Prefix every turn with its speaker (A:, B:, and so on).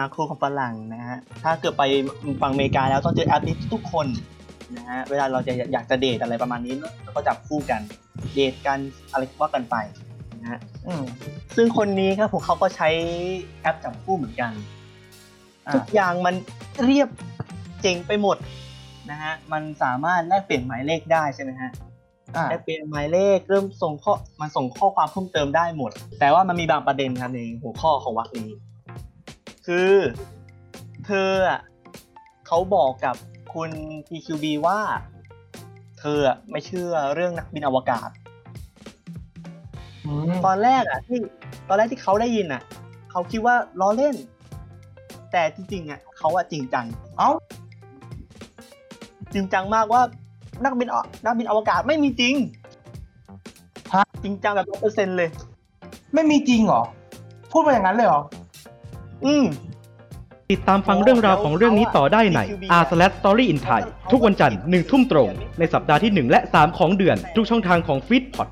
A: นาโคของฝรั่งนะฮะ ถ้าเกิดไปฝั่งอเมริกาแล้วต้องเจอแอปนี้ทุกคนนะฮะ เวลาเราจะอยากจะเดทอะไรประมาณนี้เราก็จับคู่กัน เดทกันอะไรก็ว่ากันไปนะฮะ
B: อืม
A: ซึ่งคนนี้ครับผมเขาก็ใช้แอปจับคู่เหมือนกัน
B: อะ
A: ทุกอย่างมันเรียบเจ๋งไปหมดนะฮะ มันสามารถแลกเปลี่ยนหมายเลขได้ใช่ไหมฮะ
B: อ่า
A: แลกเปลี่ยนหมายเลขเริ่มส่งข้อมันส่งข้อความเพิ่มเติมได้หมด แต่ว่ามันมีบางประเด็นครับในหัวข้อของวรรคนี้ คือ เธออะเขาบอกกับคุณ PQB ว่า เธออะไม่เชื่อเรื่องนักบินอวกาศ
B: อืม
A: ตอนแรกอะ ที่ตอนแรกที่เขาได้ยินอะ เขาคิดว่าล้อเล่น แต่จริงๆอะเขาอะจริงจัง
B: เอ้า
A: จริงจังมากว่านักบินอนักบินอวกาศไม่มีจริง
B: ฮะ
A: จริงจังแบบร้อยเปอร์เซ็นต์เลย
B: ไม่มีจริงเหรอ พูดมาอย่างนั้นเลยเหรอ
A: อืม
C: ติดตามฟังเรื่องราวของเรื่องนี้ต่อได้ใน r s l a s Story in Thai ทุกวันจันทร์หนึ่งทุ่มตรง ในสัปดาห์ที่ 1 และ 3 ของเดือน ทุกช่องทางของ f e e d p o t